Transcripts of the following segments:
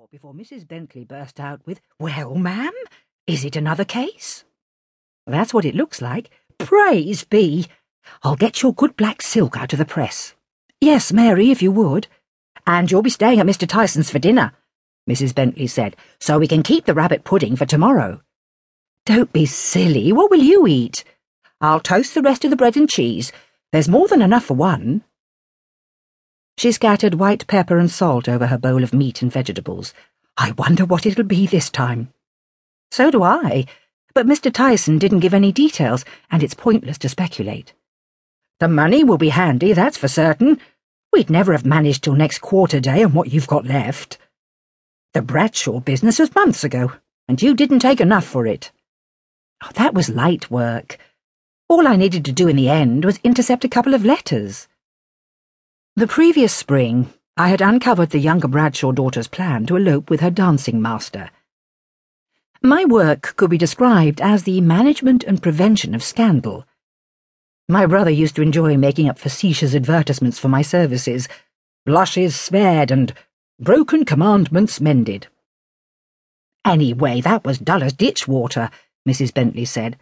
door before Mrs. Bentley burst out with, Well, ma'am, is it another case? That's what it looks like. Praise be! I'll get your good black silk out of the press. Yes, Mary, if you would. And you'll be staying at Mr. Tyson's for dinner, Mrs. Bentley said, so we can keep the rabbit pudding for tomorrow. Don't be silly. What will you eat? I'll toast the rest of the bread and cheese. There's more than enough for one. She scattered white pepper and salt over her bowl of meat and vegetables. I wonder what it'll be this time. So do I, but Mr. Tyson didn't give any details, and it's pointless to speculate. The money will be handy, that's for certain. We'd never have managed till next quarter day on what you've got left. The Bradshaw business was months ago, and you didn't take enough for it. Oh, that was light work. All I needed to do in the end was intercept a couple of letters. The previous spring, I had uncovered the younger Bradshaw daughter's plan to elope with her dancing master. My work could be described as the management and prevention of scandal. My brother used to enjoy making up facetious advertisements for my services blushes spared and broken commandments mended. Anyway, that was dull as ditch water, Mrs. Bentley said.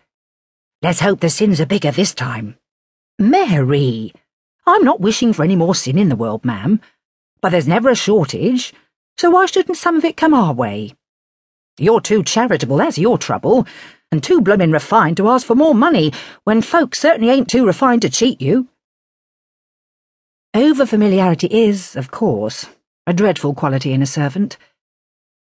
Let's hope the sins are bigger this time. Mary! I'm not wishing for any more sin in the world, ma'am, but there's never a shortage, so why shouldn't some of it come our way? You're too charitable, that's your trouble, and too bloomin' refined to ask for more money when folks certainly ain't too refined to cheat you. Over familiarity is, of course, a dreadful quality in a servant.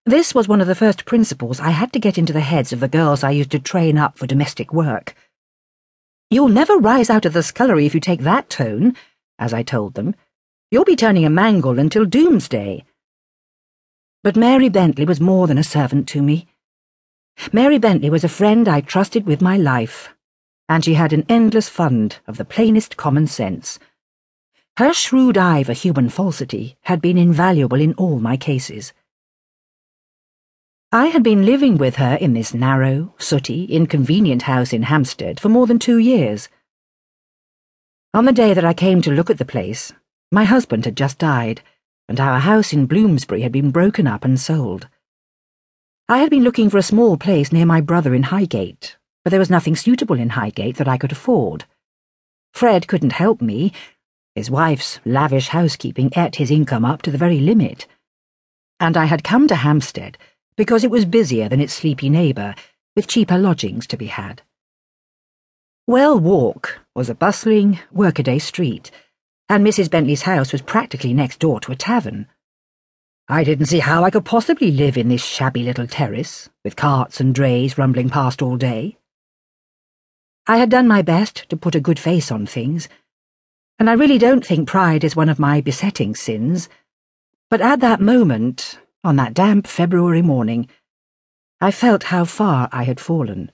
This was one of the first principles I had to get into the heads of the girls I used to train up for domestic work. You'll never rise out of the scullery if you take that tone, as I told them. You'll be turning a mangle until doomsday. But Mary Bentley was more than a servant to me. Mary Bentley was a friend I trusted with my life, and she had an endless fund of the plainest common sense. Her shrewd eye for human falsity had been invaluable in all my cases. I had been living with her in this narrow, sooty, inconvenient house in Hampstead for more than two years. On the day that I came to look at the place, my husband had just died, and our house in Bloomsbury had been broken up and sold. I had been looking for a small place near my brother in Highgate, but there was nothing suitable in Highgate that I could afford. Fred couldn't help me. His wife's lavish housekeeping ate his income up to the very limit. And I had come to Hampstead because it was busier than its sleepy neighbour, with cheaper lodgings to be had. Well Walk was a bustling, workaday street, and Mrs. Bentley's house was practically next door to a tavern. I didn't see how I could possibly live in this shabby little terrace, with carts and drays rumbling past all day. I had done my best to put a good face on things, and I really don't think pride is one of my besetting sins, but at that moment, on that damp February morning, I felt how far I had fallen.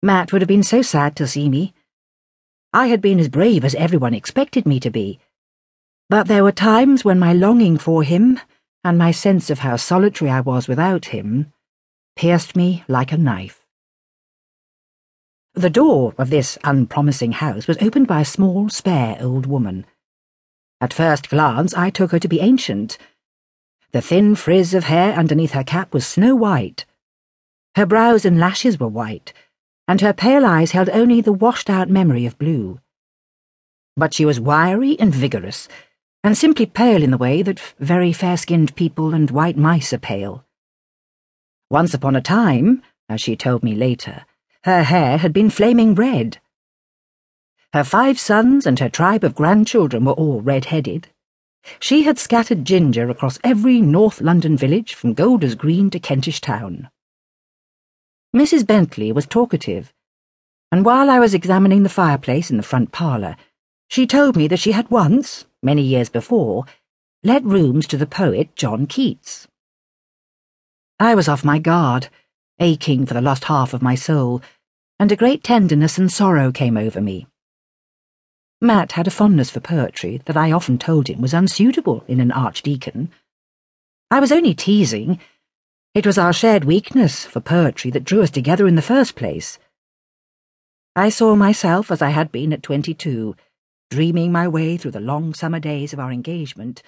Matt would have been so sad to see me. I had been as brave as everyone expected me to be. But there were times when my longing for him, and my sense of how solitary I was without him, pierced me like a knife. The door of this unpromising house was opened by a small, spare old woman. At first glance, I took her to be ancient. The thin frizz of hair underneath her cap was snow white. Her brows and lashes were white and her pale eyes held only the washed-out memory of blue. But she was wiry and vigorous, and simply pale in the way that very fair-skinned people and white mice are pale. Once upon a time, as she told me later, her hair had been flaming red. Her five sons and her tribe of grandchildren were all red-headed. She had scattered ginger across every North London village from Golders Green to Kentish Town. Mrs. Bentley was talkative, and while I was examining the fireplace in the front parlour, she told me that she had once, many years before, let rooms to the poet John Keats. I was off my guard, aching for the lost half of my soul, and a great tenderness and sorrow came over me. Matt had a fondness for poetry that I often told him was unsuitable in an archdeacon. I was only teasing it was our shared weakness for poetry that drew us together in the first place. I saw myself as I had been at twenty-two, dreaming my way through the long summer days of our engagement,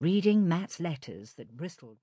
reading Matt's letters that bristled with